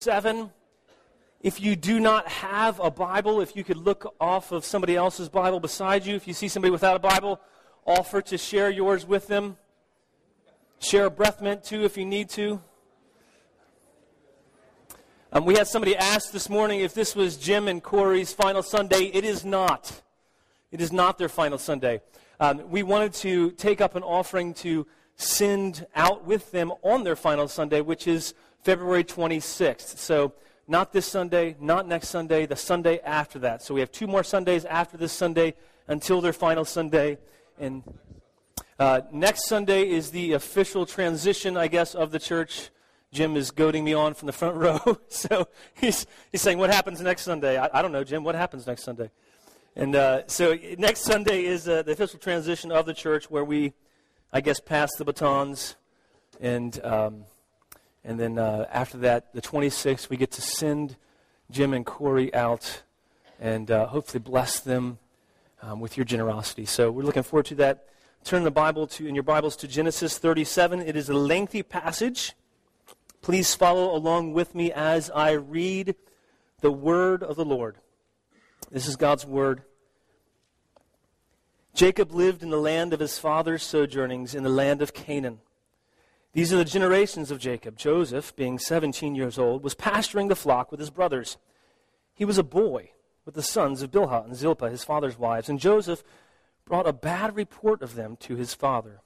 7. If you do not have a Bible, if you could look off of somebody else's Bible beside you, if you see somebody without a Bible, offer to share yours with them. Share a breath mint too if you need to. Um, we had somebody ask this morning if this was Jim and Corey's final Sunday. It is not. It is not their final Sunday. Um, we wanted to take up an offering to send out with them on their final Sunday, which is February 26th. So not this Sunday, not next Sunday, the Sunday after that. So we have two more Sundays after this Sunday until their final Sunday. And uh, next Sunday is the official transition, I guess, of the church. Jim is goading me on from the front row. so he's, he's saying, What happens next Sunday? I, I don't know, Jim. What happens next Sunday? And uh, so next Sunday is uh, the official transition of the church where we, I guess, pass the batons and. Um, and then uh, after that, the 26th, we get to send Jim and Corey out and uh, hopefully bless them um, with your generosity. So we're looking forward to that. Turn the Bible to in your Bibles to Genesis 37. It is a lengthy passage. Please follow along with me as I read the word of the Lord. This is God's word. Jacob lived in the land of his father's sojournings in the land of Canaan. These are the generations of Jacob. Joseph, being 17 years old, was pasturing the flock with his brothers. He was a boy with the sons of Bilhah and Zilpah, his father's wives, and Joseph brought a bad report of them to his father.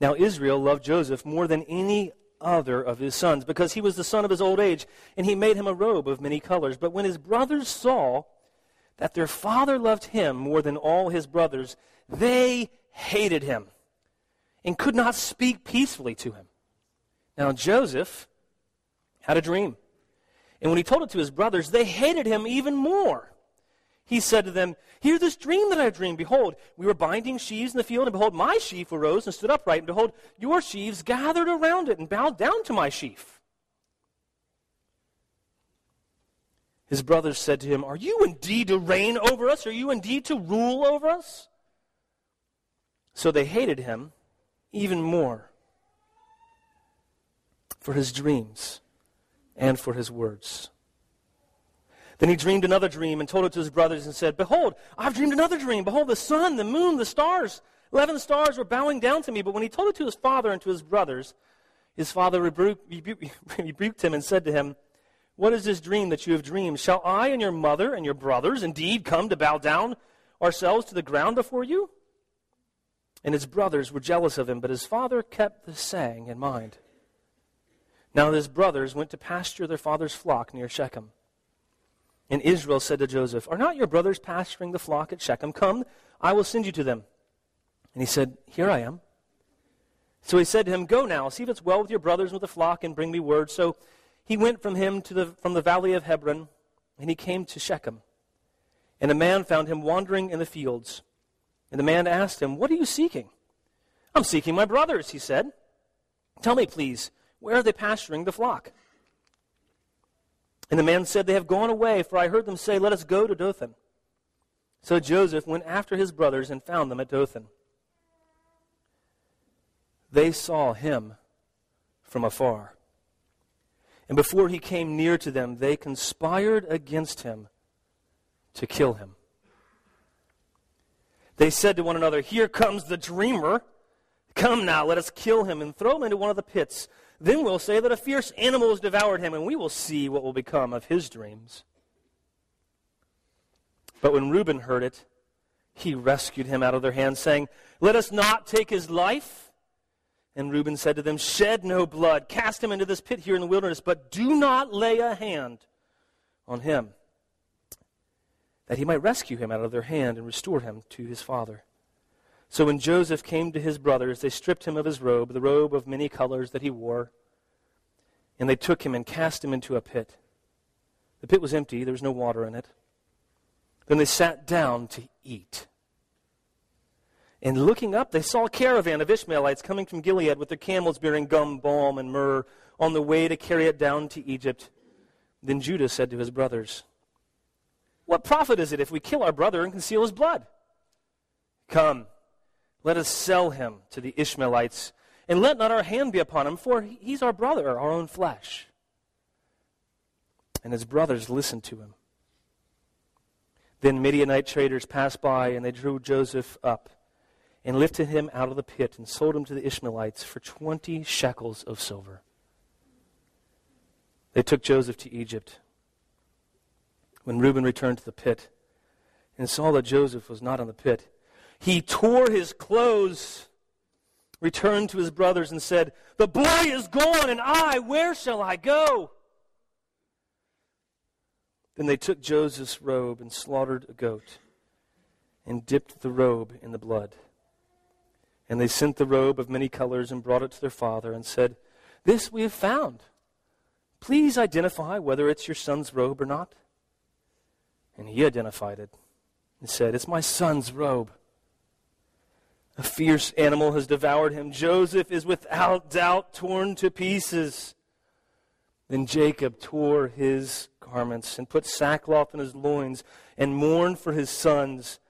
Now Israel loved Joseph more than any other of his sons, because he was the son of his old age, and he made him a robe of many colors. But when his brothers saw that their father loved him more than all his brothers, they hated him and could not speak peacefully to him. Now, Joseph had a dream. And when he told it to his brothers, they hated him even more. He said to them, Hear this dream that I dreamed. Behold, we were binding sheaves in the field, and behold, my sheaf arose and stood upright, and behold, your sheaves gathered around it and bowed down to my sheaf. His brothers said to him, Are you indeed to reign over us? Are you indeed to rule over us? So they hated him even more for his dreams and for his words. Then he dreamed another dream and told it to his brothers and said, Behold, I've dreamed another dream. Behold, the sun, the moon, the stars, eleven stars were bowing down to me. But when he told it to his father and to his brothers, his father rebuked, rebuked him and said to him, What is this dream that you have dreamed? Shall I and your mother and your brothers indeed come to bow down ourselves to the ground before you? And his brothers were jealous of him, but his father kept the saying in mind. Now his brothers went to pasture their father's flock near Shechem. And Israel said to Joseph, Are not your brothers pasturing the flock at Shechem? Come, I will send you to them. And he said, Here I am. So he said to him, Go now, see if it's well with your brothers and with the flock, and bring me word. So he went from him to the, from the valley of Hebron, and he came to Shechem. And a man found him wandering in the fields. And the man asked him, What are you seeking? I'm seeking my brothers, he said. Tell me, please, where are they pasturing the flock? And the man said, They have gone away, for I heard them say, Let us go to Dothan. So Joseph went after his brothers and found them at Dothan. They saw him from afar. And before he came near to them, they conspired against him to kill him. They said to one another, Here comes the dreamer. Come now, let us kill him and throw him into one of the pits. Then we'll say that a fierce animal has devoured him, and we will see what will become of his dreams. But when Reuben heard it, he rescued him out of their hands, saying, Let us not take his life. And Reuben said to them, Shed no blood, cast him into this pit here in the wilderness, but do not lay a hand on him that he might rescue him out of their hand and restore him to his father. So when Joseph came to his brothers, they stripped him of his robe, the robe of many colors that he wore, and they took him and cast him into a pit. The pit was empty, there was no water in it. Then they sat down to eat. And looking up, they saw a caravan of Ishmaelites coming from Gilead with their camels bearing gum, balm, and myrrh on the way to carry it down to Egypt. Then Judah said to his brothers, what profit is it if we kill our brother and conceal his blood? Come, let us sell him to the Ishmaelites, and let not our hand be upon him, for he's our brother, our own flesh. And his brothers listened to him. Then Midianite traders passed by, and they drew Joseph up and lifted him out of the pit and sold him to the Ishmaelites for 20 shekels of silver. They took Joseph to Egypt. When Reuben returned to the pit and saw that Joseph was not in the pit, he tore his clothes, returned to his brothers, and said, The boy is gone, and I, where shall I go? Then they took Joseph's robe and slaughtered a goat and dipped the robe in the blood. And they sent the robe of many colors and brought it to their father and said, This we have found. Please identify whether it's your son's robe or not. And he identified it and said, It's my son's robe. A fierce animal has devoured him. Joseph is without doubt torn to pieces. Then Jacob tore his garments and put sackcloth on his loins and mourned for his sons,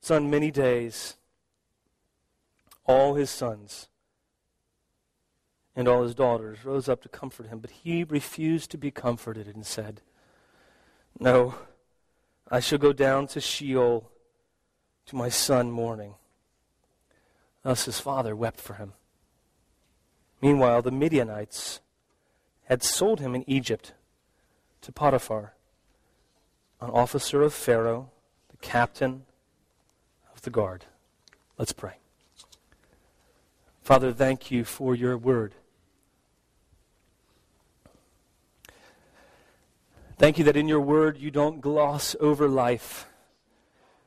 son many days. All his sons and all his daughters rose up to comfort him, but he refused to be comforted and said, No, I shall go down to Sheol to my son mourning. Thus his father wept for him. Meanwhile, the Midianites had sold him in Egypt to Potiphar, an officer of Pharaoh, the captain of the guard. Let's pray. Father, thank you for your word. Thank you that in your word you don't gloss over life.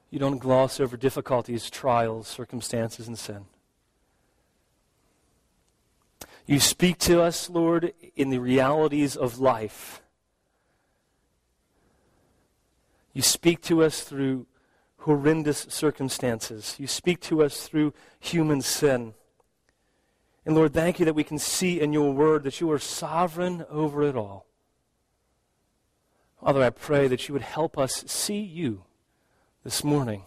You don't gloss over difficulties, trials, circumstances, and sin. You speak to us, Lord, in the realities of life. You speak to us through horrendous circumstances. You speak to us through human sin. And Lord, thank you that we can see in your word that you are sovereign over it all. Father, I pray that you would help us see you this morning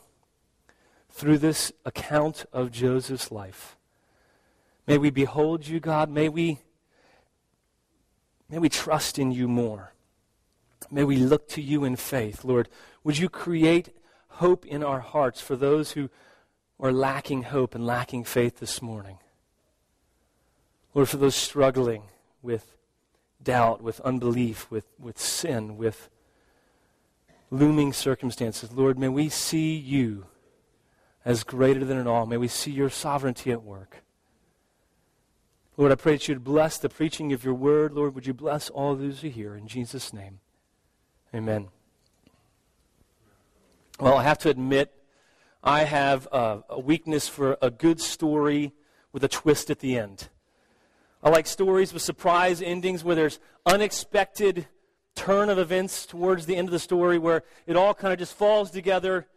through this account of Joseph's life. May we behold you, God. May we, may we trust in you more. May we look to you in faith. Lord, would you create hope in our hearts for those who are lacking hope and lacking faith this morning? Lord, for those struggling with doubt, with unbelief, with, with sin, with looming circumstances, Lord, may we see you as greater than it all. May we see your sovereignty at work. Lord, I pray that you would bless the preaching of your word. Lord, would you bless all those who hear? In Jesus' name, amen. Well, I have to admit, I have a, a weakness for a good story with a twist at the end. I like stories with surprise endings where there's unexpected turn of events towards the end of the story where it all kind of just falls together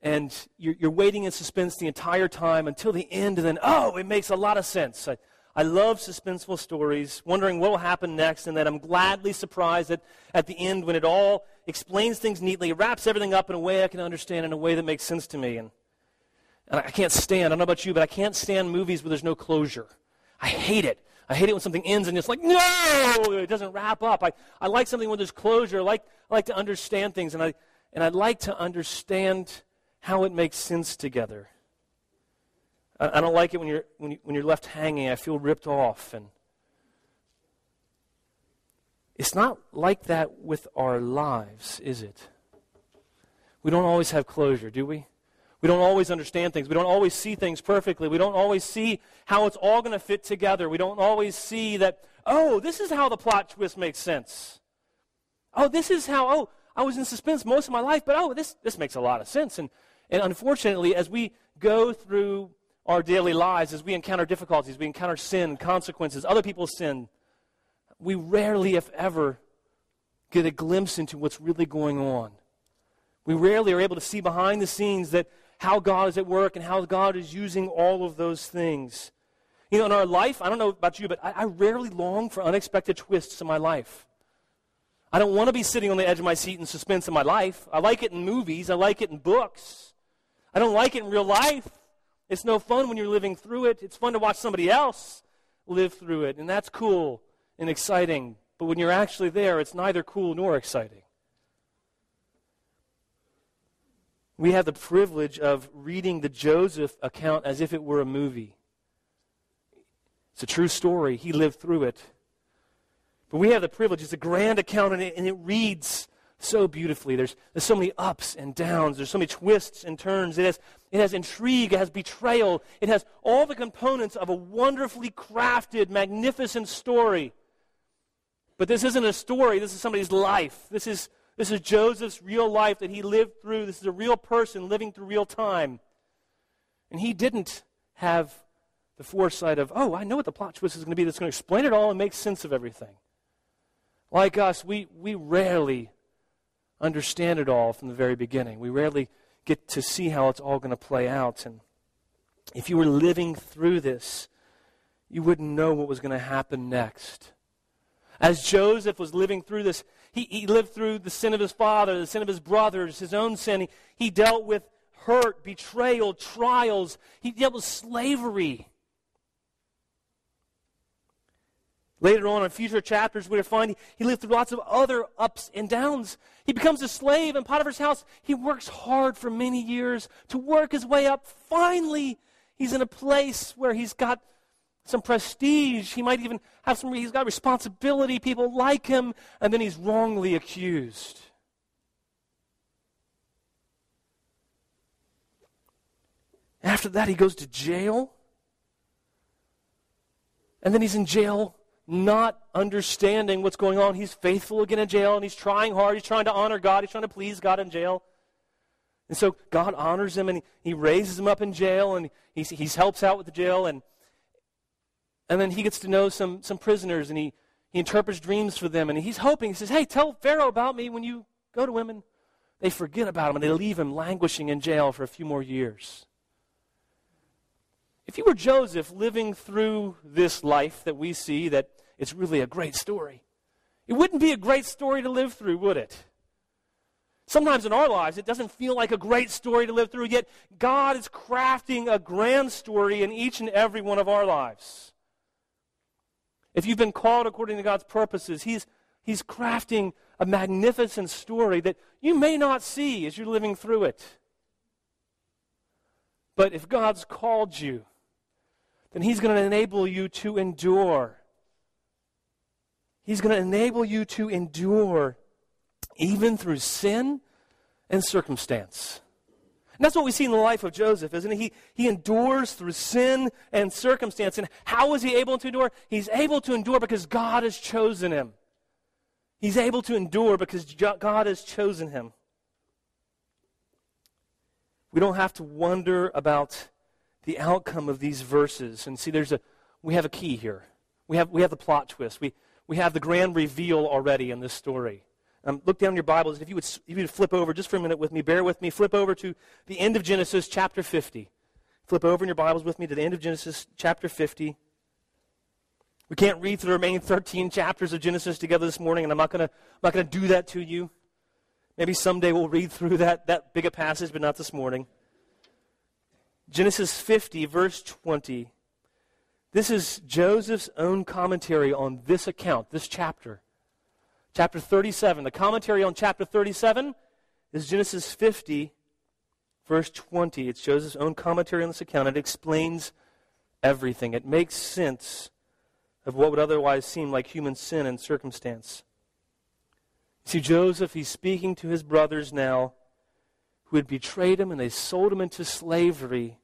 and you're, you're, waiting in suspense the entire time until the end and then, oh, it makes a lot of sense. I, I love suspenseful stories, wondering what will happen next, and then I'm gladly surprised that at the end, when it all explains things neatly, wraps everything up in a way I can understand, in a way that makes sense to me. And, and I can't stand, I don't know about you, but I can't stand movies where there's no closure. I hate it. I hate it when something ends and it's like, no, it doesn't wrap up. I, I like something when there's closure. I like, I like to understand things, and, I, and I'd like to understand how it makes sense together. I, I don't like it when you're, when, you, when you're left hanging. I feel ripped off. And it's not like that with our lives, is it? We don't always have closure, do we? We don't always understand things. We don't always see things perfectly. We don't always see how it's all going to fit together. We don't always see that, oh, this is how the plot twist makes sense. Oh, this is how, oh, I was in suspense most of my life, but oh, this, this makes a lot of sense. And, and unfortunately, as we go through our daily lives, as we encounter difficulties, we encounter sin, consequences, other people's sin, we rarely, if ever, get a glimpse into what's really going on. We rarely are able to see behind the scenes that how God is at work and how God is using all of those things. You know, in our life, I don't know about you, but I, I rarely long for unexpected twists in my life. I don't want to be sitting on the edge of my seat in suspense in my life. I like it in movies, I like it in books. I don't like it in real life. It's no fun when you're living through it. It's fun to watch somebody else live through it, and that's cool and exciting. but when you're actually there, it's neither cool nor exciting. We have the privilege of reading the Joseph account as if it were a movie. It's a true story. He lived through it. But we have the privilege. It's a grand account, and it, and it reads so beautifully. There's, there's so many ups and downs. There's so many twists and turns. It has, it has intrigue. It has betrayal. It has all the components of a wonderfully crafted, magnificent story. But this isn't a story. This is somebody's life. This is, this is Joseph's real life that he lived through. This is a real person living through real time. And he didn't have the foresight of, oh, I know what the plot twist is going to be that's going to explain it all and make sense of everything. Like us, we, we rarely understand it all from the very beginning. We rarely get to see how it's all going to play out. And if you were living through this, you wouldn't know what was going to happen next. As Joseph was living through this, he, he lived through the sin of his father, the sin of his brothers, his own sin. He, he dealt with hurt, betrayal, trials. He dealt with slavery. Later on in future chapters, we're find he, he lived through lots of other ups and downs. He becomes a slave in Potiphar's house. He works hard for many years to work his way up. Finally, he's in a place where he's got some prestige. He might even have some, he's got responsibility. People like him. And then he's wrongly accused. After that, he goes to jail. And then he's in jail not understanding what's going on. He's faithful again in jail and he's trying hard. He's trying to honor God. He's trying to please God in jail. And so God honors him and he, he raises him up in jail and he, he helps out with the jail. And, and then he gets to know some, some prisoners and he, he interprets dreams for them. And he's hoping, he says, Hey, tell Pharaoh about me when you go to him. And they forget about him and they leave him languishing in jail for a few more years. If you were Joseph living through this life that we see, that it's really a great story. It wouldn't be a great story to live through, would it? Sometimes in our lives, it doesn't feel like a great story to live through, yet God is crafting a grand story in each and every one of our lives. If you've been called according to God's purposes, He's, he's crafting a magnificent story that you may not see as you're living through it. But if God's called you, then He's going to enable you to endure. He's going to enable you to endure even through sin and circumstance. And that's what we see in the life of Joseph, isn't it? He, he endures through sin and circumstance. And how is he able to endure? He's able to endure because God has chosen him. He's able to endure because God has chosen him. We don't have to wonder about the outcome of these verses. And see, there's a, we have a key here. We have, we have the plot twist. We, we have the grand reveal already in this story. Um, look down your Bibles. If you, would, if you would flip over just for a minute with me, bear with me, flip over to the end of Genesis chapter 50. Flip over in your Bibles with me to the end of Genesis chapter 50. We can't read through the remaining 13 chapters of Genesis together this morning, and I'm not going to do that to you. Maybe someday we'll read through that, that big a passage, but not this morning. Genesis 50, verse 20. This is Joseph's own commentary on this account, this chapter. Chapter 37. The commentary on chapter 37 is Genesis 50, verse 20. It It's Joseph's own commentary on this account. It explains everything, it makes sense of what would otherwise seem like human sin and circumstance. See, Joseph, he's speaking to his brothers now who had betrayed him and they sold him into slavery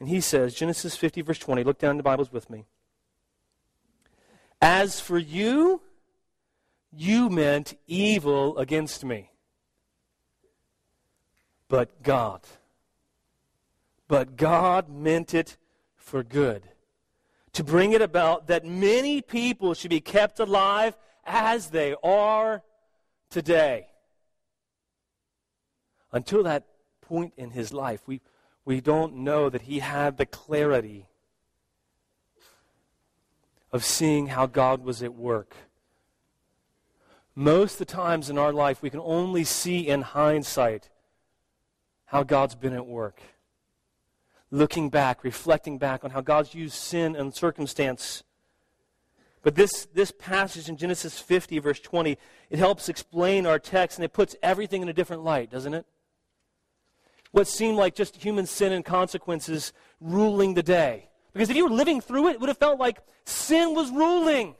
and he says, Genesis 50, verse 20, look down in the Bibles with me. As for you, you meant evil against me. But God, but God meant it for good, to bring it about that many people should be kept alive as they are today. Until that point in his life, we we don't know that he had the clarity of seeing how God was at work. Most of the times in our life, we can only see in hindsight how God's been at work. Looking back, reflecting back on how God's used sin and circumstance But this, this passage in Genesis 50, verse 20, it helps explain our text and it puts everything in a different light, doesn't it? What seemed like just human sin and consequences ruling the day. Because if you were living through it, it would have felt like sin was ruling.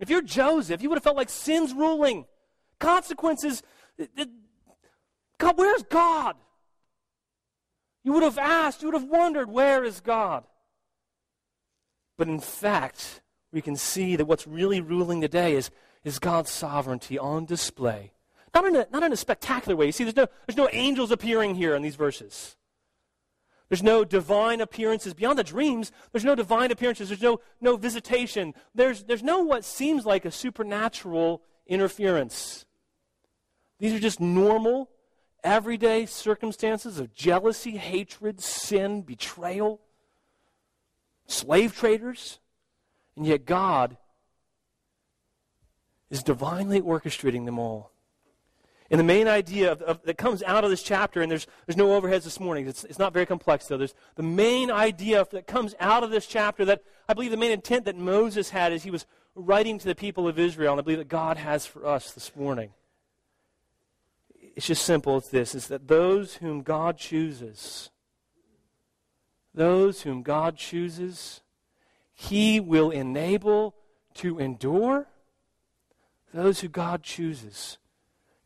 If you're Joseph, you would have felt like sin's ruling. Consequences. God, where's God? You would have asked, you would have wondered, where is God? But in fact, we can see that what's really ruling today is, is God's sovereignty on display. Not in, a, not in a spectacular way. You see, there's no, there's no angels appearing here in these verses. There's no divine appearances beyond the dreams. There's no divine appearances. There's no, no visitation. There's, there's no what seems like a supernatural interference. These are just normal, everyday circumstances of jealousy, hatred, sin, betrayal, slave traders. And yet God is divinely orchestrating them all. And the main idea of, of, that comes out of this chapter, and there's, there's no overheads this morning, it's, it's not very complex though. There's the main idea that comes out of this chapter that I believe the main intent that Moses had as he was writing to the people of Israel, and I believe that God has for us this morning. It's just simple. It's this: is that those whom God chooses, those whom God chooses, He will enable to endure. Those who God chooses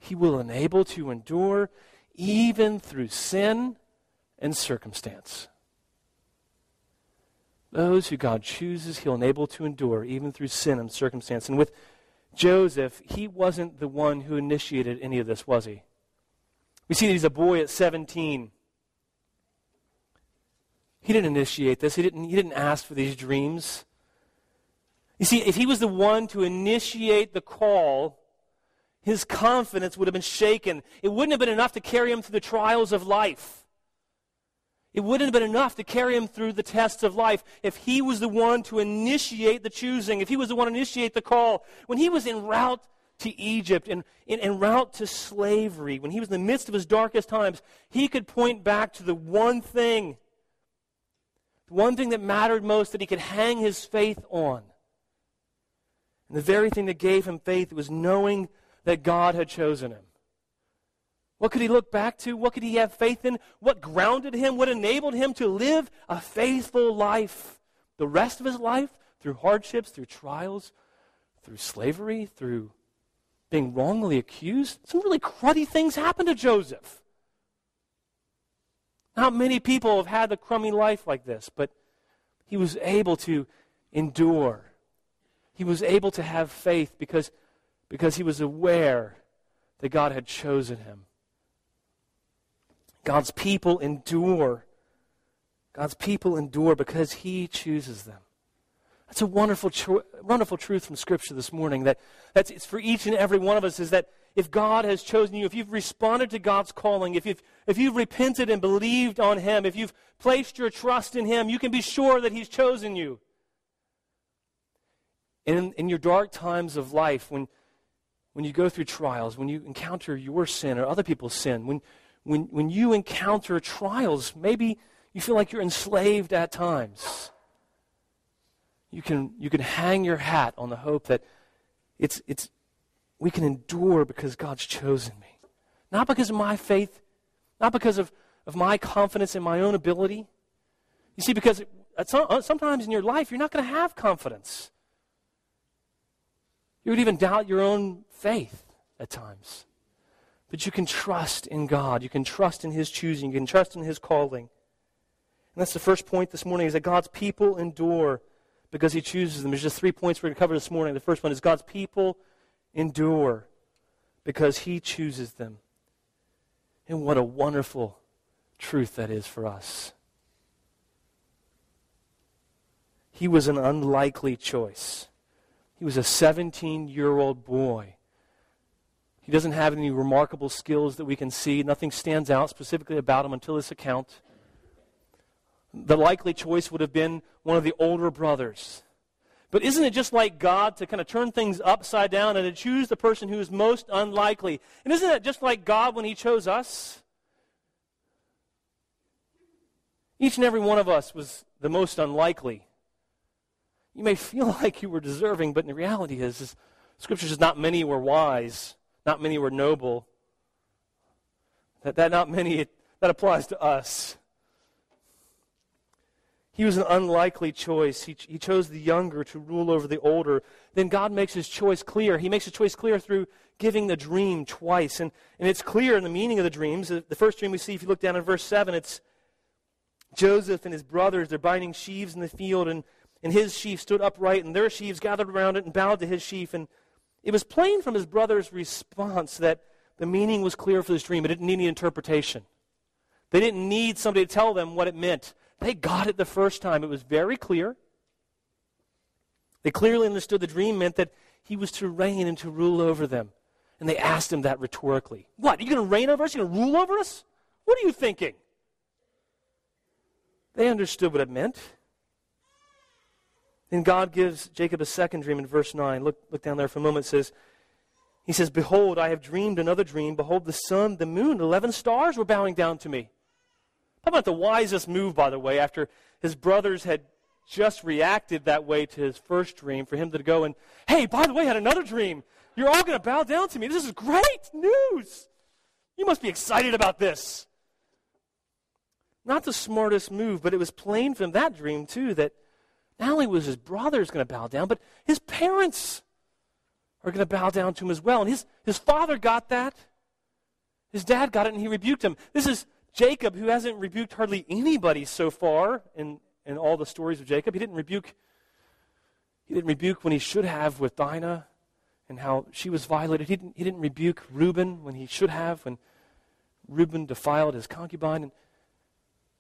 he will enable to endure even through sin and circumstance. Those who God chooses, He'll enable to endure even through sin and circumstance. And with Joseph, he wasn't the one who initiated any of this, was he? We see that he's a boy at 17. He didn't initiate this. He didn't, he didn't ask for these dreams. You see, if he was the one to initiate the call his confidence would have been shaken. It wouldn't have been enough to carry him through the trials of life. It wouldn't have been enough to carry him through the tests of life if he was the one to initiate the choosing, if he was the one to initiate the call. When he was en route to Egypt and en route to slavery, when he was in the midst of his darkest times, he could point back to the one thing, the one thing that mattered most that he could hang his faith on. And the very thing that gave him faith was knowing that God had chosen him. What could he look back to? What could he have faith in? What grounded him? What enabled him to live a faithful life the rest of his life through hardships, through trials, through slavery, through being wrongly accused? Some really cruddy things happened to Joseph. Not many people have had a crummy life like this, but he was able to endure. He was able to have faith because because he was aware that God had chosen him. God's people endure. God's people endure because he chooses them. That's a wonderful, tr- wonderful truth from Scripture this morning. That that's it's for each and every one of us. Is that if God has chosen you, if you've responded to God's calling, if you've if you've repented and believed on Him, if you've placed your trust in Him, you can be sure that He's chosen you. In in your dark times of life, when when you go through trials, when you encounter your sin or other people's sin, when, when, when you encounter trials, maybe you feel like you're enslaved at times. You can, you can hang your hat on the hope that it's, it's, we can endure because God's chosen me. Not because of my faith, not because of, of my confidence in my own ability. You see, because some, sometimes in your life, you're not going to have confidence. You would even doubt your own faith at times. But you can trust in God. You can trust in His choosing. You can trust in His calling. And that's the first point this morning is that God's people endure because He chooses them. There's just three points we're going to cover this morning. The first one is God's people endure because He chooses them. And what a wonderful truth that is for us. He was an unlikely choice. He was a 17 year old boy. He doesn't have any remarkable skills that we can see. Nothing stands out specifically about him until this account. The likely choice would have been one of the older brothers. But isn't it just like God to kind of turn things upside down and to choose the person who is most unlikely? And isn't it just like God when He chose us? Each and every one of us was the most unlikely. You may feel like you were deserving, but the reality is, is Scripture says not many were wise, not many were noble. That, that not many, that applies to us. He was an unlikely choice. He, he chose the younger to rule over the older. Then God makes his choice clear. He makes his choice clear through giving the dream twice. And, and it's clear in the meaning of the dreams. The, the first dream we see, if you look down in verse 7, it's Joseph and his brothers. They're binding sheaves in the field, and, and his sheaf stood upright, and their sheaves gathered around it and bowed to his sheaf. And it was plain from his brother's response that the meaning was clear for this dream. It didn't need any interpretation. They didn't need somebody to tell them what it meant. They got it the first time. It was very clear. They clearly understood the dream meant that he was to reign and to rule over them. And they asked him that rhetorically. What? Are you going to reign over us? Are you going to rule over us? What are you thinking? They understood what it meant. Then God gives Jacob a second dream in verse 9. Look, look down there for a moment. It says, He says, Behold, I have dreamed another dream. Behold, the sun, the moon, 11 stars were bowing down to me. How about the wisest move, by the way, after his brothers had just reacted that way to his first dream, for him to go and, hey, by the way, I had another dream. You're all going to bow down to me. This is great news. You must be excited about this. Not the smartest move, but it was plain from that dream, too, that not only was his brothers going to bow down, but his parents are going to bow down to him as well. And his, his father got that. His dad got it, and he rebuked him. This is Jacob, who hasn't rebuked hardly anybody so far in, in all the stories of Jacob, he didn't rebuke he didn't rebuke when he should have with Dinah and how she was violated. He didn't, he didn't rebuke Reuben when he should have when Reuben defiled his concubine. And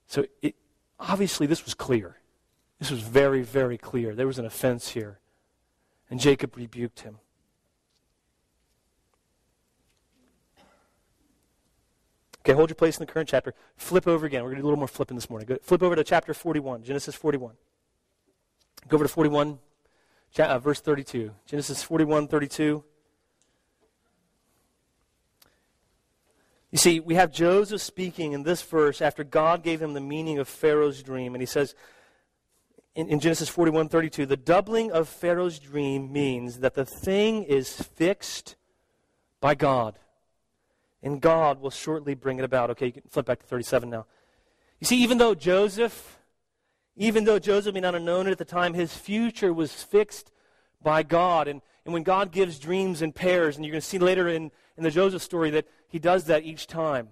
so it, obviously this was clear. This was very, very clear. There was an offense here. And Jacob rebuked him. Okay, hold your place in the current chapter. Flip over again. We're going to do a little more flipping this morning. Go, flip over to chapter 41, Genesis 41. Go over to 41, uh, verse 32. Genesis 41, 32. You see, we have Joseph speaking in this verse after God gave him the meaning of Pharaoh's dream. And he says in, in Genesis 41, 32, the doubling of Pharaoh's dream means that the thing is fixed by God and God will shortly bring it about. Okay, you can flip back to 37 now. You see, even though Joseph, even though Joseph may not have known it at the time, his future was fixed by God. And, and when God gives dreams in pairs, and you're going to see later in, in the Joseph story that he does that each time.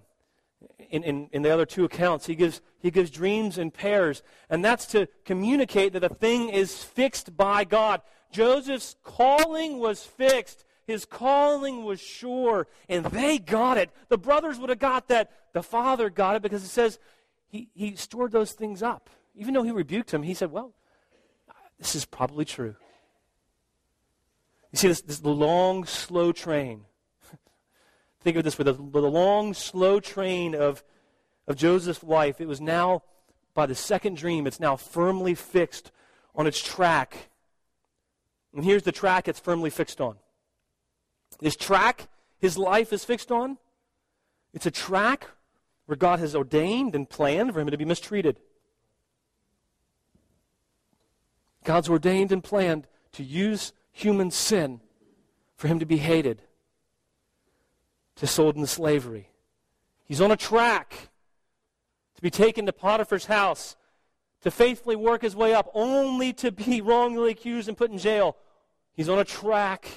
In, in, in the other two accounts, he gives, he gives dreams in pairs. And that's to communicate that a thing is fixed by God. Joseph's calling was fixed. His calling was sure, and they got it. The brothers would have got that. The father got it because it says he, he stored those things up. Even though he rebuked him, he said, Well, this is probably true. You see, this, this long, slow train. Think of this way the, the long, slow train of, of Joseph's life. It was now, by the second dream, it's now firmly fixed on its track. And here's the track it's firmly fixed on. This track his life is fixed on, it's a track where God has ordained and planned for him to be mistreated. God's ordained and planned to use human sin for him to be hated, to sold into slavery. He's on a track to be taken to Potiphar's house, to faithfully work his way up, only to be wrongly accused and put in jail. He's on a track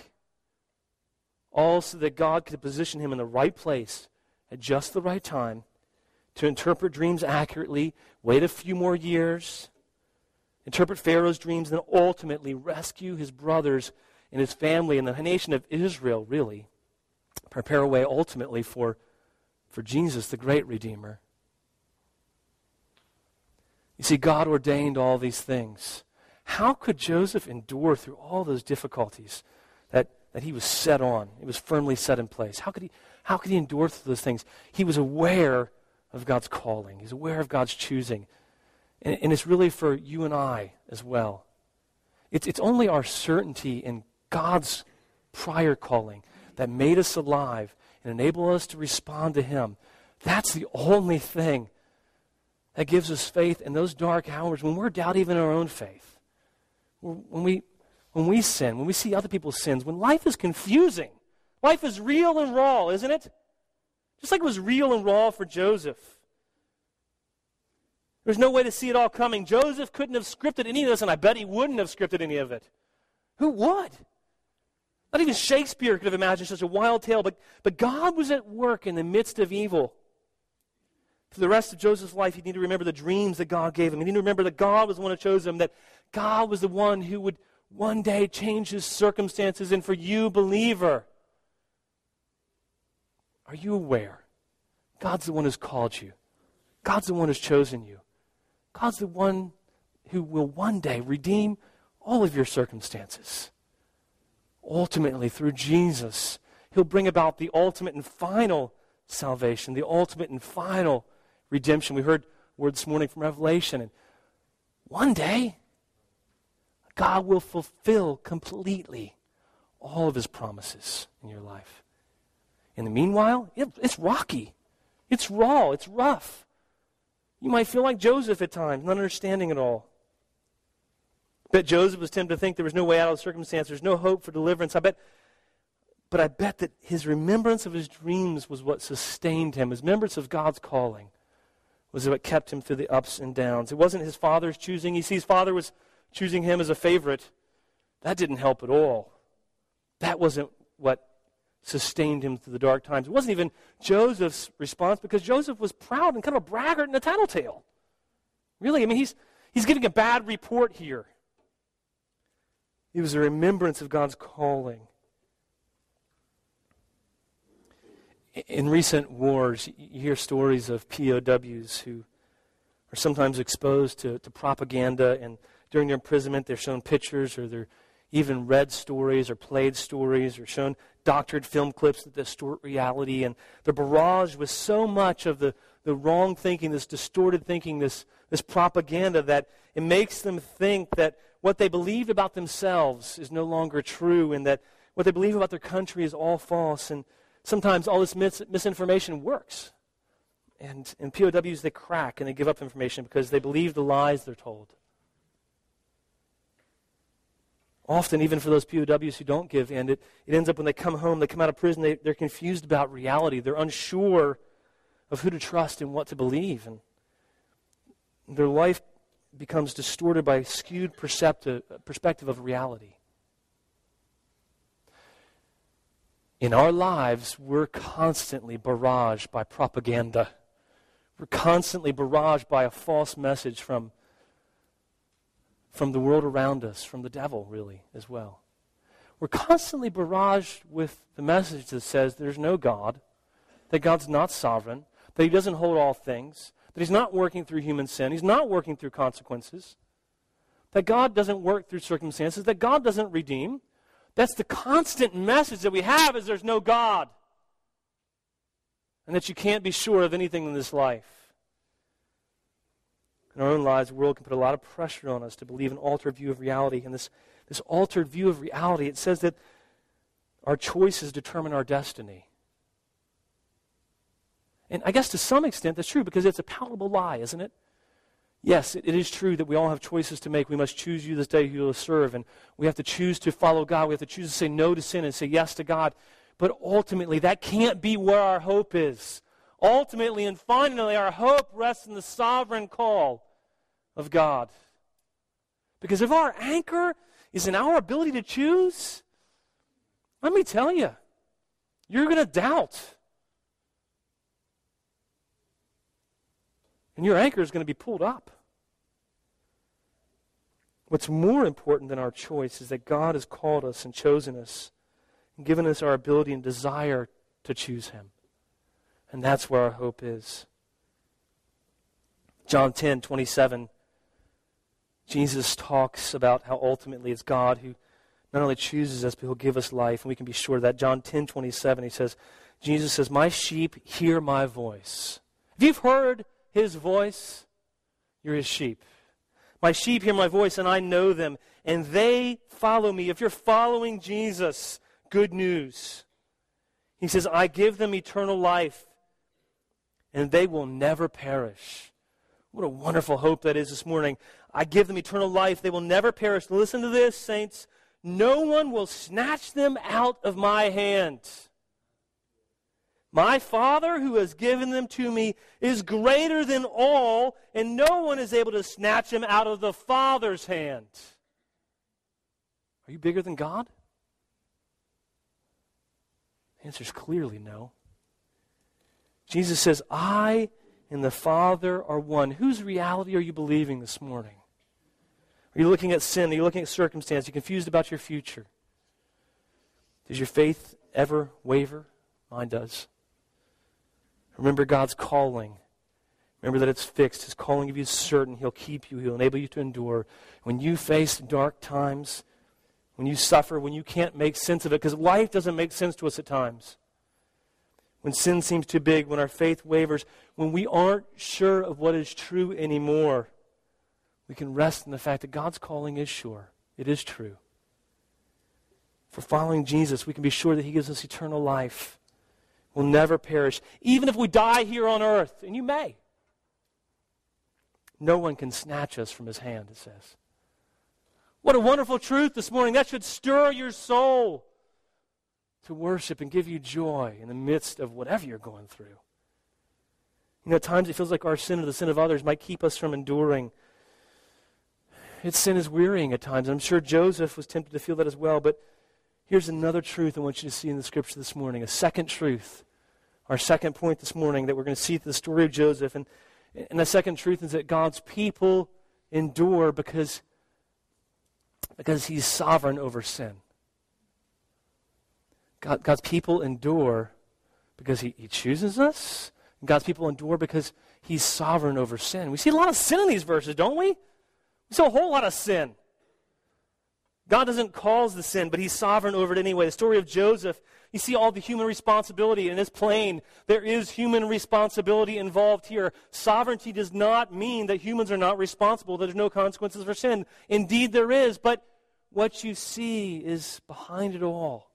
all so that God could position him in the right place at just the right time to interpret dreams accurately, wait a few more years, interpret Pharaoh's dreams, and ultimately rescue his brothers and his family and the nation of Israel, really. Prepare a way ultimately for, for Jesus, the great Redeemer. You see, God ordained all these things. How could Joseph endure through all those difficulties that that he was set on. It was firmly set in place. How could he, how could he endure through those things? He was aware of God's calling, he's aware of God's choosing. And, and it's really for you and I as well. It's, it's only our certainty in God's prior calling that made us alive and enabled us to respond to Him. That's the only thing that gives us faith in those dark hours when we're doubting even our own faith when we, when we sin, when we see other people's sins, when life is confusing, life is real and raw, isn't it? Just like it was real and raw for Joseph. There's no way to see it all coming. Joseph couldn't have scripted any of this, and I bet he wouldn't have scripted any of it. Who would? Not even Shakespeare could have imagined such a wild tale, but, but God was at work in the midst of evil. For the rest of Joseph's life, he need to remember the dreams that God gave him. He need to remember that God was the one who chose him, that God was the one who would one day change his circumstances. And for you, believer, are you aware? God's the one who's called you. God's the one who's chosen you. God's the one who will one day redeem all of your circumstances. Ultimately, through Jesus, He'll bring about the ultimate and final salvation, the ultimate and final redemption. We heard word this morning from Revelation. And one day, God will fulfill completely all of His promises in your life. In the meanwhile, it, it's rocky, it's raw, it's rough. You might feel like Joseph at times, not understanding it all. Bet Joseph was tempted to think there was no way out of the circumstance, there's no hope for deliverance. I bet, but I bet that his remembrance of his dreams was what sustained him. His remembrance of God's calling was what kept him through the ups and downs. It wasn't his father's choosing. He sees father was choosing him as a favorite. That didn't help at all. That wasn't what sustained him through the dark times. It wasn't even Joseph's response because Joseph was proud and kind of a braggart and a tattletale. Really, I mean, he's, he's giving a bad report here. It was a remembrance of God's calling. In recent wars, you hear stories of POWs who are sometimes exposed to, to propaganda, and during their imprisonment, they're shown pictures or they're even read stories or played stories or shown doctored film clips that distort reality. And the barrage with so much of the, the wrong thinking, this distorted thinking, this, this propaganda that it makes them think that what they believe about themselves is no longer true and that what they believe about their country is all false. And sometimes all this mis- misinformation works. And, and POWs, they crack and they give up information because they believe the lies they're told. Often, even for those POWs who don't give in, it, it ends up when they come home, they come out of prison, they, they're confused about reality. They're unsure of who to trust and what to believe. And their life becomes distorted by skewed perspective of reality. In our lives, we're constantly barraged by propaganda. We're constantly barraged by a false message from from the world around us, from the devil, really, as well. We're constantly barraged with the message that says there's no God, that God's not sovereign, that He doesn't hold all things, that He's not working through human sin, He's not working through consequences, that God doesn't work through circumstances, that God doesn't redeem. That's the constant message that we have is there's no God. And that you can't be sure of anything in this life in our own lives, the world can put a lot of pressure on us to believe an altered view of reality. And this, this altered view of reality, it says that our choices determine our destiny. And I guess to some extent that's true because it's a palatable lie, isn't it? Yes, it, is true that we all have choices to make. We must choose you this day who you will serve. And we have to choose to follow God. We have to choose to say no to sin and say yes to God. But ultimately, that can't be where our hope is. Ultimately and finally, our hope rests in the sovereign call of God. Because if our anchor is in our ability to choose, let me tell you, you're going to doubt. And your anchor is going to be pulled up. What's more important than our choice is that God has called us and chosen us and given us our ability and desire to choose Him. And that's where our hope is. John 10 27 Jesus talks about how ultimately it's God who not only chooses us, but he'll give us life, and we can be sure of that. John 10 27, he says, Jesus says, My sheep hear my voice. If you've heard his voice, you're his sheep. My sheep hear my voice, and I know them, and they follow me. If you're following Jesus, good news. He says, I give them eternal life, and they will never perish. What a wonderful hope that is this morning. I give them eternal life. They will never perish. Listen to this, saints. No one will snatch them out of my hand. My Father who has given them to me is greater than all, and no one is able to snatch them out of the Father's hand. Are you bigger than God? The answer is clearly no. Jesus says, I and the Father are one. Whose reality are you believing this morning? Are you looking at sin? Are you looking at circumstance? Are you confused about your future? Does your faith ever waver? Mine does. Remember God's calling. Remember that it's fixed. His calling of you is certain. He'll keep you. He'll enable you to endure. When you face dark times, when you suffer, when you can't make sense of it, because life doesn't make sense to us at times. When sin seems too big, when our faith wavers, when we aren't sure of what is true anymore, we can rest in the fact that God's calling is sure. It is true. For following Jesus, we can be sure that He gives us eternal life. We'll never perish, even if we die here on earth, and you may. No one can snatch us from His hand, it says. What a wonderful truth this morning. That should stir your soul to worship and give you joy in the midst of whatever you're going through. You know, at times it feels like our sin or the sin of others might keep us from enduring. Its sin is wearying at times. I'm sure Joseph was tempted to feel that as well. But here's another truth I want you to see in the scripture this morning a second truth. Our second point this morning that we're going to see through the story of Joseph. And, and the second truth is that God's people endure because because he's sovereign over sin. God, God's people endure because he, he chooses us. God's people endure because he's sovereign over sin. We see a lot of sin in these verses, don't we? We see a whole lot of sin. God doesn't cause the sin, but he's sovereign over it anyway. The story of Joseph, you see all the human responsibility, and it's plain. There is human responsibility involved here. Sovereignty does not mean that humans are not responsible, that there's no consequences for sin. Indeed, there is, but what you see is behind it all.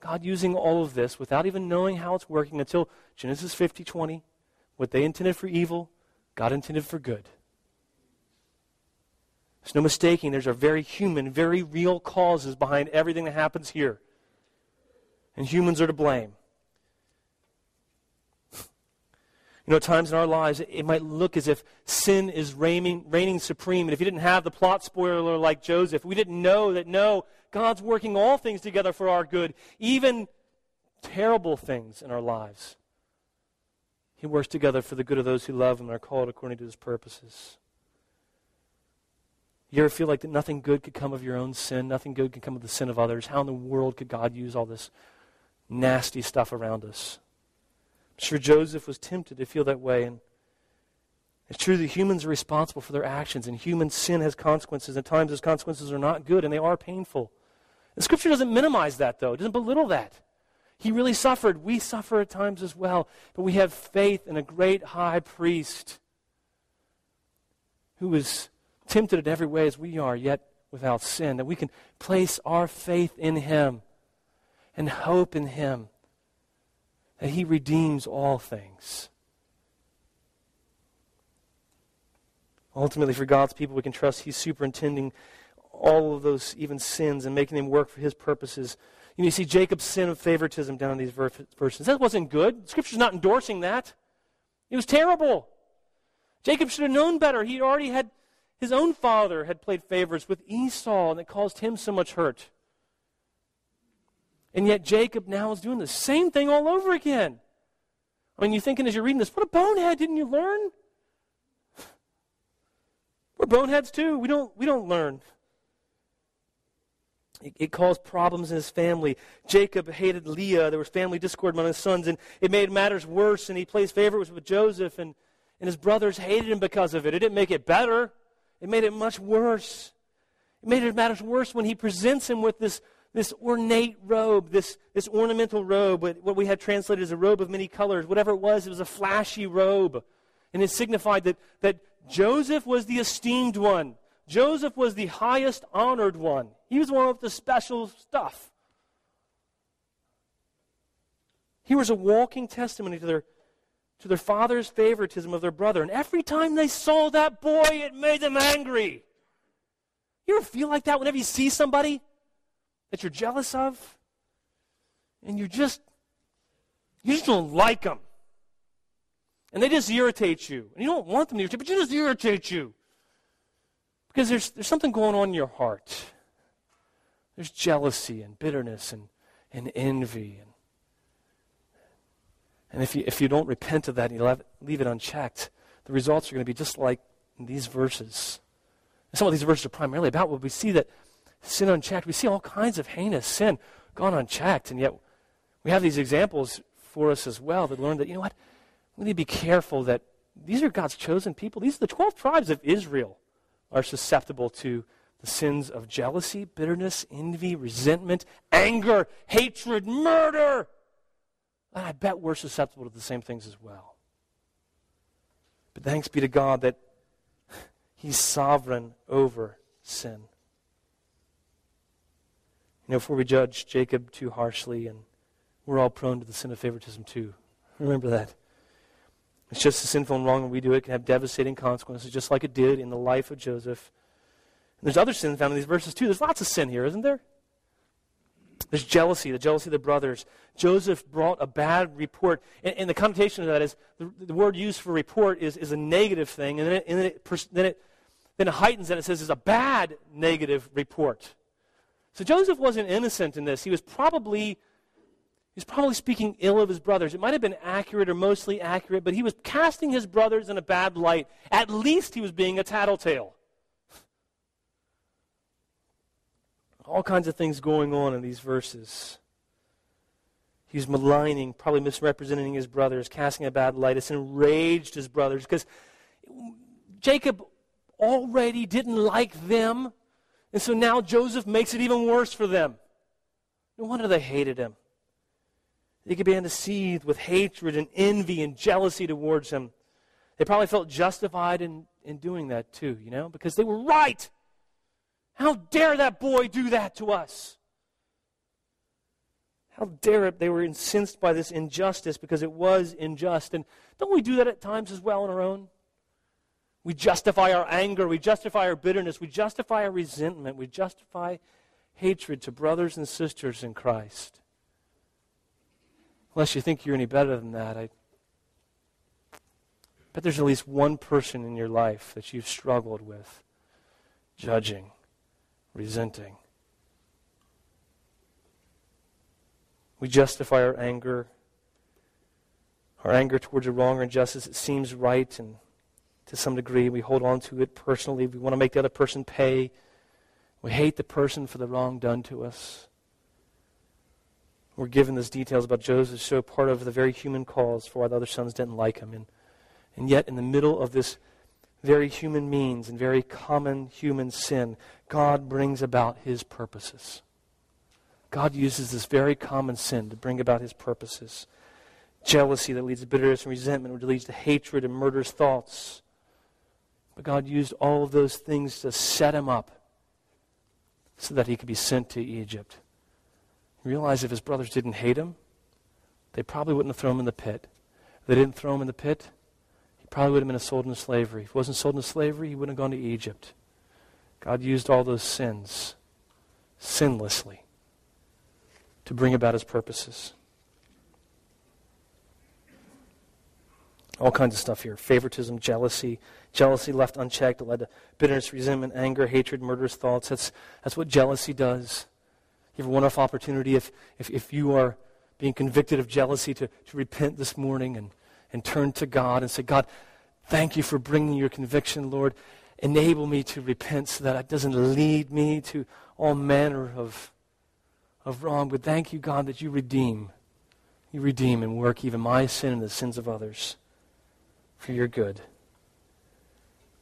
God using all of this without even knowing how it's working until Genesis 50 20. What they intended for evil, God intended for good. There's no mistaking, there's a very human, very real causes behind everything that happens here. And humans are to blame. You know, times in our lives, it might look as if sin is reigning, reigning supreme. And if you didn't have the plot spoiler like Joseph, we didn't know that, no, God's working all things together for our good, even terrible things in our lives. He works together for the good of those who love Him and are called according to His purposes. You ever feel like that nothing good could come of your own sin? Nothing good could come of the sin of others? How in the world could God use all this nasty stuff around us? I'm sure Joseph was tempted to feel that way. And it's true that humans are responsible for their actions, and human sin has consequences. At times, those consequences are not good, and they are painful. The Scripture doesn't minimize that, though. It doesn't belittle that. He really suffered. We suffer at times as well. But we have faith in a great high priest who is tempted in every way as we are, yet without sin, that we can place our faith in him and hope in him, that he redeems all things. Ultimately, for God's people, we can trust he's superintending all of those even sins and making them work for his purposes. You, know, you see Jacob's sin of favoritism down in these verses. That wasn't good. Scripture's not endorsing that. It was terrible. Jacob should have known better. He already had his own father had played favorites with Esau, and it caused him so much hurt. And yet Jacob now is doing the same thing all over again. I mean, you're thinking as you're reading this, what a bonehead, didn't you learn? We're boneheads too. We don't, we don't learn. It, it, caused problems in his family. Jacob hated Leah. There was family discord among his sons, and it made matters worse. And he plays favorites with Joseph, and, and his brothers hated him because of it. It didn't make it better. It made it much worse. It made it matters worse when he presents him with this, this ornate robe, this, this ornamental robe, what we had translated as a robe of many colors. Whatever it was, it was a flashy robe. And it signified that, that Joseph was the esteemed one. Joseph was the highest honored one. He was one with the special stuff. He was a walking testimony to their to their father's favoritism of their brother. And every time they saw that boy, it made them angry. You ever feel like that whenever you see somebody that you're jealous of? And you just, you just don't like them. And they just irritate you. And you don't want them to irritate, but you just irritate you. Because there's, there's something going on in your heart. There's jealousy and bitterness and, and envy. And, and if, you, if you don't repent of that and you leave it unchecked, the results are going to be just like these verses. And some of these verses are primarily about what we see that sin unchecked. We see all kinds of heinous sin gone unchecked. And yet we have these examples for us as well that learn that, you know what? We need to be careful that these are God's chosen people. These are the 12 tribes of Israel are susceptible to the sins of jealousy, bitterness, envy, resentment, anger, hatred, murder. And I bet we're susceptible to the same things as well. But thanks be to God that He's sovereign over sin. You know, before we judge Jacob too harshly, and we're all prone to the sin of favoritism too. Remember that. It's just as sinful and wrong when we do it. It can have devastating consequences, just like it did in the life of Joseph. And there's other sin found in these verses too. There's lots of sin here, isn't there? There's jealousy, the jealousy of the brothers. Joseph brought a bad report. And, and the connotation of that is the, the, word used for report is, is a negative thing. And then it, and then it, then it, then it heightens and it says it's a bad negative report. So Joseph wasn't innocent in this. He was probably He's probably speaking ill of his brothers. It might have been accurate or mostly accurate, but he was casting his brothers in a bad light. At least he was being a tattletale. All kinds of things going on in these verses. He's maligning, probably misrepresenting his brothers, casting a bad light. It's enraged his brothers because Jacob already didn't like them. And so now Joseph makes it even worse for them. No wonder they hated him. They began to seethe with hatred and envy and jealousy towards him. They probably felt justified in, in doing that too, you know, because they were right. How dare that boy do that to us? How dare it? They were incensed by this injustice because it was unjust. And don't we do that at times as well on our own? We justify our anger, we justify our bitterness, we justify our resentment, we justify hatred to brothers and sisters in Christ. Unless you think you're any better than that, I bet there's at least one person in your life that you've struggled with judging, resenting. We justify our anger, our anger towards a wrong or injustice. It seems right, and to some degree, we hold on to it personally. We want to make the other person pay. We hate the person for the wrong done to us. We're given these details about Joseph show part of the very human cause for why the other sons didn't like him. And, and yet, in the middle of this very human means and very common human sin, God brings about his purposes. God uses this very common sin to bring about his purposes. Jealousy that leads to bitterness and resentment, which leads to hatred and murderous thoughts. But God used all of those things to set him up so that he could be sent to Egypt realize if his brothers didn't hate him, they probably wouldn't have thrown him in the pit. If they didn't throw him in the pit, he probably would have been sold into slavery. If he wasn't sold into slavery, he wouldn't have gone to Egypt. God used all those sins sinlessly to bring about his purposes. All kinds of stuff here favoritism, jealousy. Jealousy left unchecked led to bitterness, resentment, anger, hatred, murderous thoughts. That's, that's what jealousy does. You have a wonderful opportunity if, if, if you are being convicted of jealousy to, to repent this morning and, and turn to God and say, God, thank you for bringing your conviction, Lord. Enable me to repent so that it doesn't lead me to all manner of, of wrong. But thank you, God, that you redeem. You redeem and work even my sin and the sins of others for your good.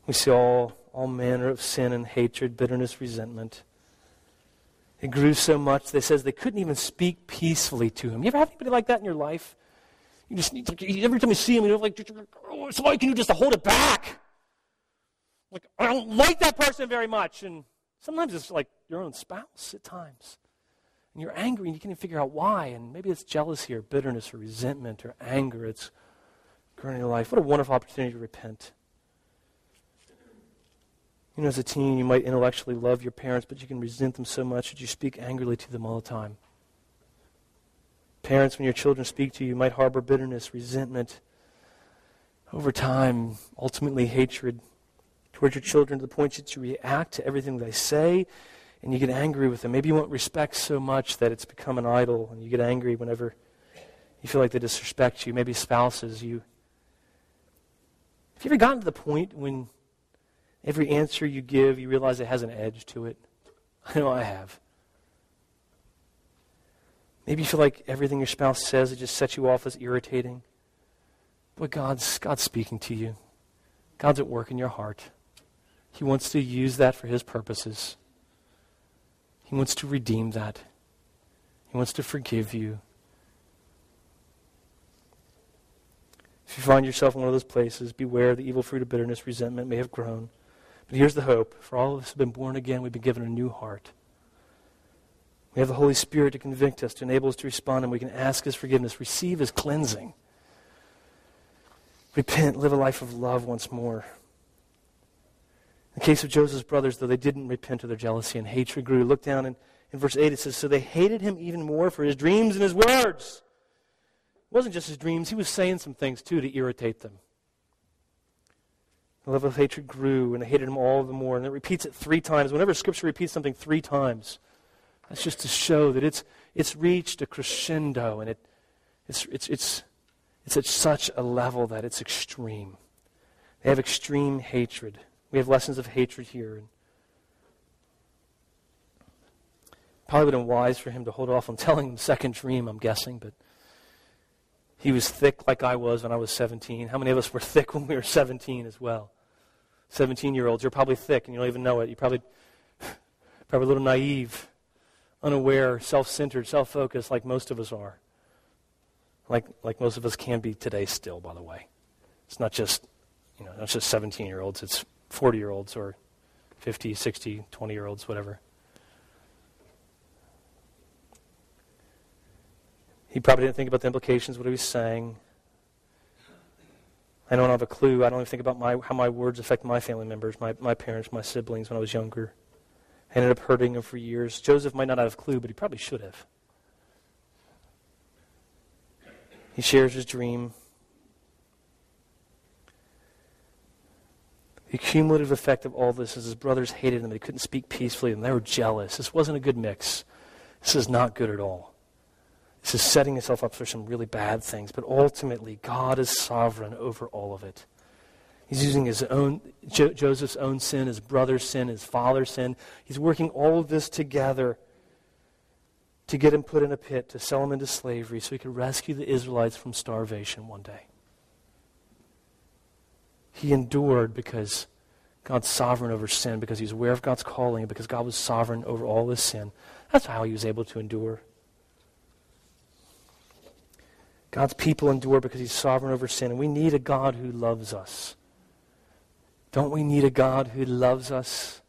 We see all, all manner of sin and hatred, bitterness, resentment. It grew so much, they says they couldn't even speak peacefully to him. You ever have anybody like that in your life? You just need, to every time you see him, you're like, oh, so why can you just hold it back? Like, I don't like that person very much. And sometimes it's like your own spouse at times. And you're angry and you can't even figure out why. And maybe it's jealousy or bitterness or resentment or anger. It's occur in your life, what a wonderful opportunity to repent. You know, as a teen, you might intellectually love your parents, but you can resent them so much that you speak angrily to them all the time. Parents, when your children speak to you, you might harbor bitterness, resentment, over time, ultimately hatred towards your children to the point that you react to everything they say and you get angry with them. Maybe you want respect so much that it's become an idol and you get angry whenever you feel like they disrespect you. Maybe spouses, you. Have you ever gotten to the point when every answer you give, you realize it has an edge to it? I know I have. Maybe you feel like everything your spouse says, it just sets you off as irritating. But God's, God's speaking to you. God's at work in your heart. He wants to use that for His purposes. He wants to redeem that. He wants to forgive you. If you find yourself in one of those places, beware the evil fruit of bitterness, resentment may have grown. But here's the hope. For all of us who have been born again, we've been given a new heart. We have the Holy Spirit to convict us, to enable us to respond, and we can ask His forgiveness, receive His cleansing. Repent, live a life of love once more. In the case of Joseph's brothers, though, they didn't repent of their jealousy and hatred grew. Look down in, in verse 8, it says, So they hated him even more for his dreams and his words. It wasn't just his dreams, he was saying some things too to irritate them. The love of hatred grew, and they hated him all the more. And it repeats it three times. Whenever Scripture repeats something three times, that's just to show that it's, it's reached a crescendo and it, it's, it's, it's, it's at such a level that it's extreme. They have extreme hatred. We have lessons of hatred here. Probably would have been wise for him to hold off on telling the second dream, I'm guessing, but he was thick like I was when I was 17. How many of us were thick when we were 17 as well? 17 year olds, you're probably thick and you don't even know it. You're probably, probably a little naive, unaware, self centered, self focused, like most of us are like, like most of us can be today still, by the way. It's not just, you know, not just 17 year olds, it's 40 year olds or 50, 60, 20 year olds, whatever. He probably didn't think about the implications, what he was saying. I don't have a clue. I don't even think about my, how my words affect my family members, my, my parents, my siblings when I was younger. I ended up hurting them for years. Joseph might not have a clue, but he probably should have. He shares his dream. The cumulative effect of all this is his brothers hated him. They couldn't speak peacefully, and they were jealous. This wasn't a good mix. This is not good at all. This is setting himself up for some really bad things. But ultimately, God is sovereign over all of it. He's using his own, jo- Joseph's own sin, his brother's sin, his father's sin. He's working all of this together to get him put in a pit, to sell him into slavery so he could rescue the Israelites from starvation one day. He endured because God's sovereign over sin, because he's aware of God's calling, because God was sovereign over all his sin. That's how he was able to endure. God's people endure because he's sovereign over sin. And we need a God who loves us. Don't we need a God who loves us?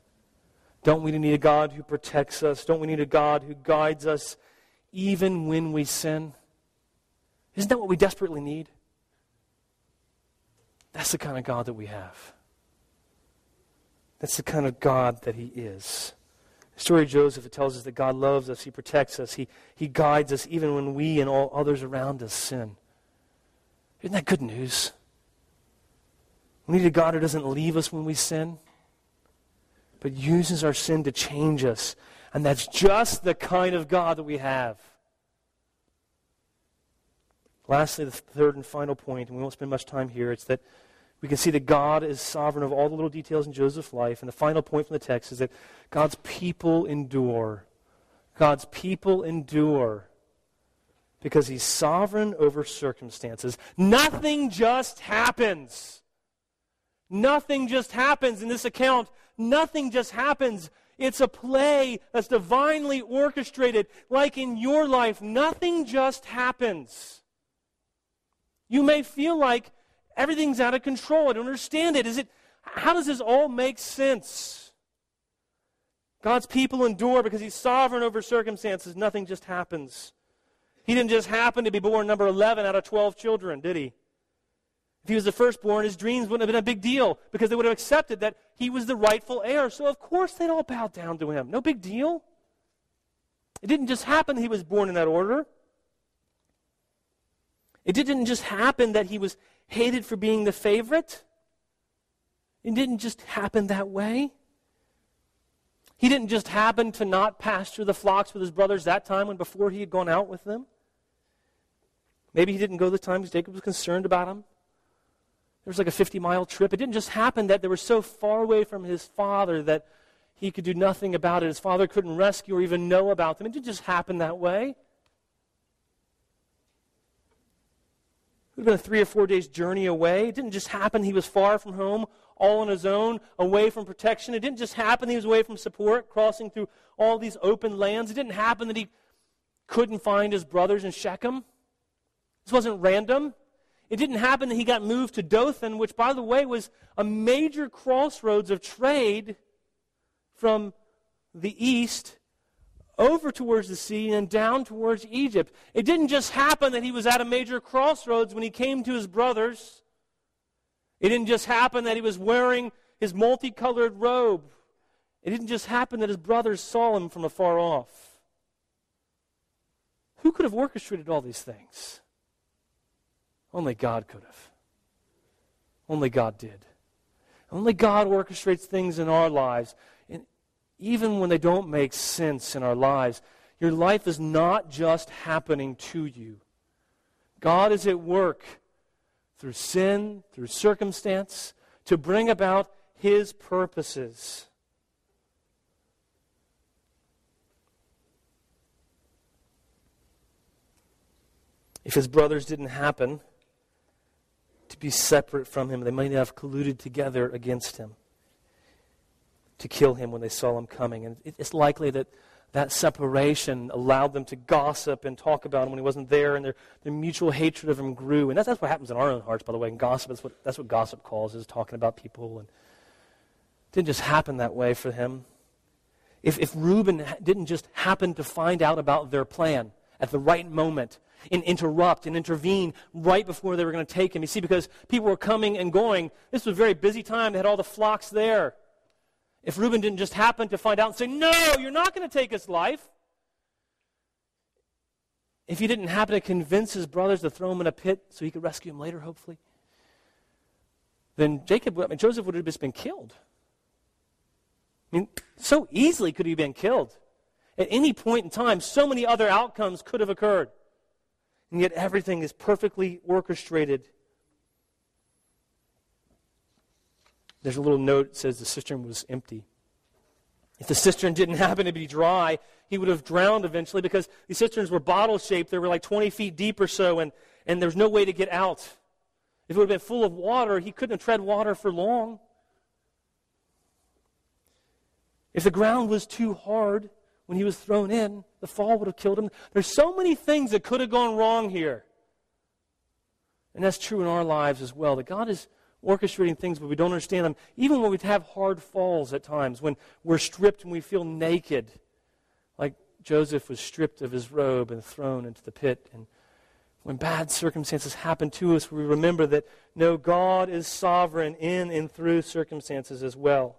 Don't we need a God who protects us? Don't we need a God who guides us even when we sin? Isn't that what we desperately need? That's the kind of God that we have. That's the kind of God that He is. The story of Joseph, it tells us that God loves us, He protects us, He, he guides us even when we and all others around us sin. Isn't that good news? We need a God who doesn't leave us when we sin but uses our sin to change us. And that's just the kind of God that we have. Lastly, the third and final point, and we won't spend much time here, it's that we can see that God is sovereign of all the little details in Joseph's life. And the final point from the text is that God's people endure. God's people endure because he's sovereign over circumstances. Nothing just happens. Nothing just happens in this account. Nothing just happens. It's a play that's divinely orchestrated. Like in your life, nothing just happens. You may feel like everything's out of control. I don't understand it. Is it how does this all make sense? God's people endure because he's sovereign over circumstances. Nothing just happens. He didn't just happen to be born number 11 out of 12 children, did he? If he was the firstborn, his dreams wouldn't have been a big deal because they would have accepted that he was the rightful heir. So, of course, they'd all bow down to him. No big deal. It didn't just happen he was born in that order. It didn't just happen that he was hated for being the favorite. It didn't just happen that way. He didn't just happen to not pasture the flocks with his brothers that time when before he had gone out with them. Maybe he didn't go the time because Jacob was concerned about him. There was like a 50 mile trip. It didn't just happen that they were so far away from his father that he could do nothing about it. His father couldn't rescue or even know about them. It didn't just happen that way. Would have been a three or four days journey away. It didn't just happen he was far from home, all on his own, away from protection. It didn't just happen he was away from support, crossing through all these open lands. It didn't happen that he couldn't find his brothers in Shechem. This wasn't random. It didn't happen that he got moved to Dothan, which, by the way, was a major crossroads of trade from the east over towards the sea and down towards Egypt. It didn't just happen that he was at a major crossroads when he came to his brothers. It didn't just happen that he was wearing his multicolored robe. It didn't just happen that his brothers saw him from afar off. Who could have orchestrated all these things? Only God could have. Only God did. Only God orchestrates things in our lives even when they don't make sense in our lives, your life is not just happening to you. God is at work through sin, through circumstance, to bring about his purposes. If his brothers didn't happen to be separate from him, they might have colluded together against him to kill him when they saw him coming. And it's likely that that separation allowed them to gossip and talk about him when he wasn't there, and their, their mutual hatred of him grew. And that's, that's what happens in our own hearts, by the way. And gossip, that's what, that's what gossip calls, is talking about people. And it didn't just happen that way for him. If, if Reuben didn't just happen to find out about their plan at the right moment and interrupt and intervene right before they were going to take him, you see, because people were coming and going, this was a very busy time. They had all the flocks there. If Reuben didn't just happen to find out and say, No, you're not going to take his life. If he didn't happen to convince his brothers to throw him in a pit so he could rescue him later, hopefully, then Jacob, I mean, Joseph would have just been killed. I mean, so easily could he have been killed. At any point in time, so many other outcomes could have occurred. And yet everything is perfectly orchestrated There's a little note that says the cistern was empty. If the cistern didn't happen to be dry, he would have drowned eventually because these cisterns were bottle shaped. They were like 20 feet deep or so, and, and there was no way to get out. If it would have been full of water, he couldn't have tread water for long. If the ground was too hard when he was thrown in, the fall would have killed him. There's so many things that could have gone wrong here. And that's true in our lives as well. That God is orchestrating things, but we don't understand them. Even when we have hard falls at times, when we're stripped and we feel naked, like Joseph was stripped of his robe and thrown into the pit. And when bad circumstances happen to us, we remember that no, God is sovereign in and through circumstances as well.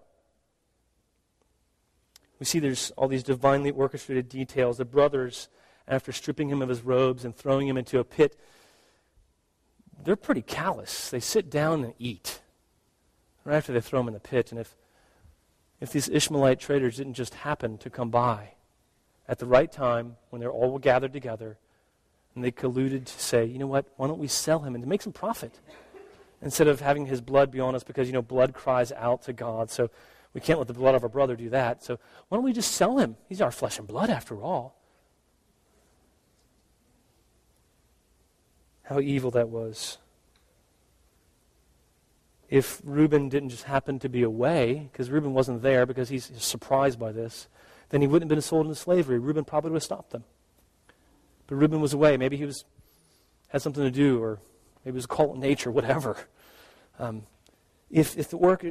We see there's all these divinely orchestrated details. The brothers, after stripping him of his robes and throwing him into a pit, they're pretty callous. They sit down and eat right after they throw them in the pit. And if, if these Ishmaelite traders didn't just happen to come by at the right time when they're all gathered together, and they colluded to say, you know what, why don't we sell him and to make some profit? Instead of having his blood be on us because, you know, blood cries out to God. So we can't let the blood of our brother do that. So why don't we just sell him? He's our flesh and blood after all. How evil that was. If Reuben didn't just happen to be away, because Reuben wasn't there because he's surprised by this, then he wouldn't have been sold into slavery. Reuben probably would have stopped them. But Reuben was away. Maybe he was had something to do, or maybe it was a cult of nature, whatever. Um, if, if the work,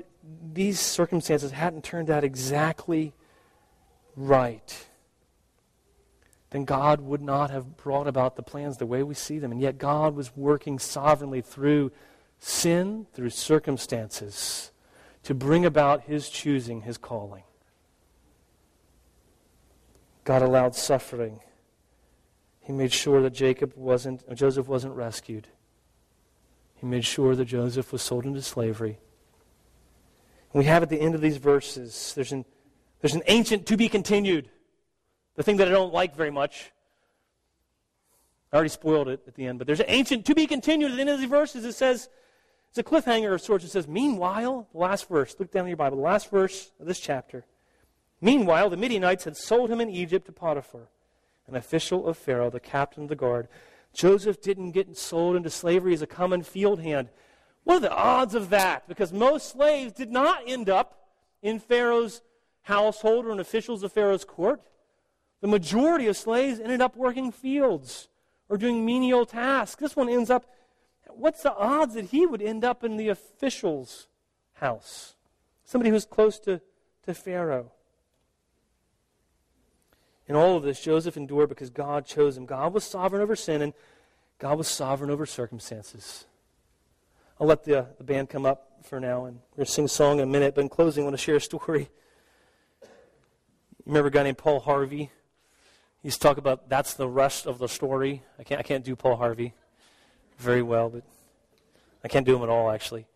these circumstances hadn't turned out exactly right, then God would not have brought about the plans the way we see them. And yet God was working sovereignly through sin through circumstances to bring about his choosing, his calling. God allowed suffering. He made sure that Jacob wasn't, Joseph wasn't rescued. He made sure that Joseph was sold into slavery. And we have at the end of these verses, there's an, there's an ancient to be continued. The thing that I don't like very much. I already spoiled it at the end, but there's an ancient to be continued at the end of these verses. It says, it's a cliffhanger of sorts. It says, Meanwhile, the last verse, look down in your Bible, the last verse of this chapter. Meanwhile, the Midianites had sold him in Egypt to Potiphar, an official of Pharaoh, the captain of the guard. Joseph didn't get sold into slavery as a common field hand. What are the odds of that? Because most slaves did not end up in Pharaoh's household or in officials of Pharaoh's court. The majority of slaves ended up working fields or doing menial tasks. This one ends up, what's the odds that he would end up in the official's house? Somebody who's close to, to Pharaoh. In all of this, Joseph endured because God chose him. God was sovereign over sin, and God was sovereign over circumstances. I'll let the, the band come up for now, and we're going to sing a song in a minute. But in closing, I want to share a story. You remember a guy named Paul Harvey? He's talk about that's the rest of the story. I can't, I can't do Paul Harvey very well, but I can't do him at all, actually.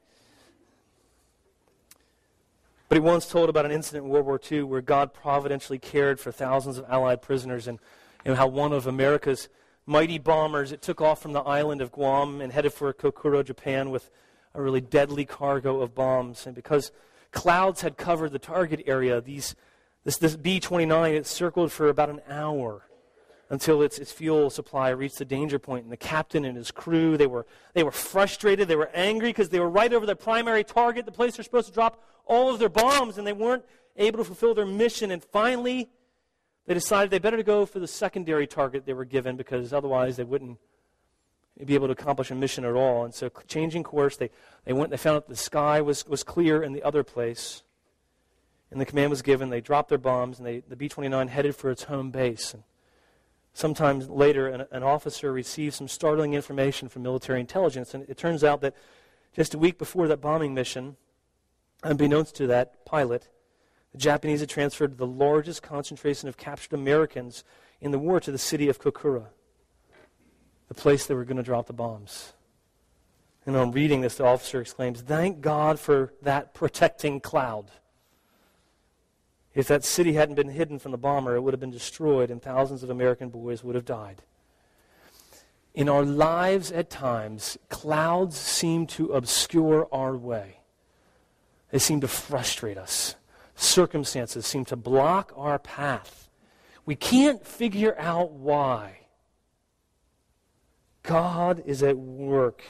But he once told about an incident in World War II where God providentially cared for thousands of Allied prisoners and, and how one of America's mighty bombers, it took off from the island of Guam and headed for Kokura, Japan with a really deadly cargo of bombs. And because clouds had covered the target area, these, this, this B-29, it circled for about an hour until its, its fuel supply reached the danger point. And the captain and his crew, they were, they were frustrated. They were angry because they were right over their primary target, the place they're supposed to drop all of their bombs, and they weren't able to fulfill their mission. And finally, they decided they better go for the secondary target they were given because otherwise they wouldn't be able to accomplish a mission at all. And so, changing course, they, they went. They found that the sky was, was clear in the other place, and the command was given. They dropped their bombs, and they, the B-29 headed for its home base. And Sometime later, an, an, officer received some startling information from military intelligence, and it turns out that just a week before that bombing mission, unbeknownst to that pilot, the Japanese had transferred the largest concentration of captured Americans in the war to the city of Kokura, the place they were going to drop the bombs. And on reading this, the officer exclaims, Thank God for that protecting cloud. If that city hadn't been hidden from the bomber, it would have been destroyed and thousands of American boys would have died. In our lives, at times, clouds seem to obscure our way. They seem to frustrate us. Circumstances seem to block our path. We can't figure out why. God is at work.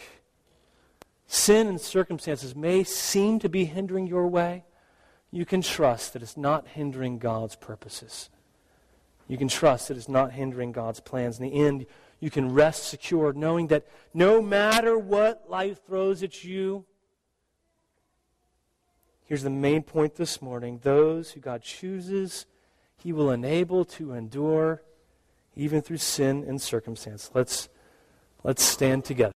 Sin and circumstances may seem to be hindering your way you can trust that it's not hindering God's purposes. You can trust that it's not hindering God's plans. In the end, you can rest secure knowing that no matter what life throws at you, here's the main point this morning those who God chooses, He will enable to endure even through sin and circumstance. Let's, let's stand together.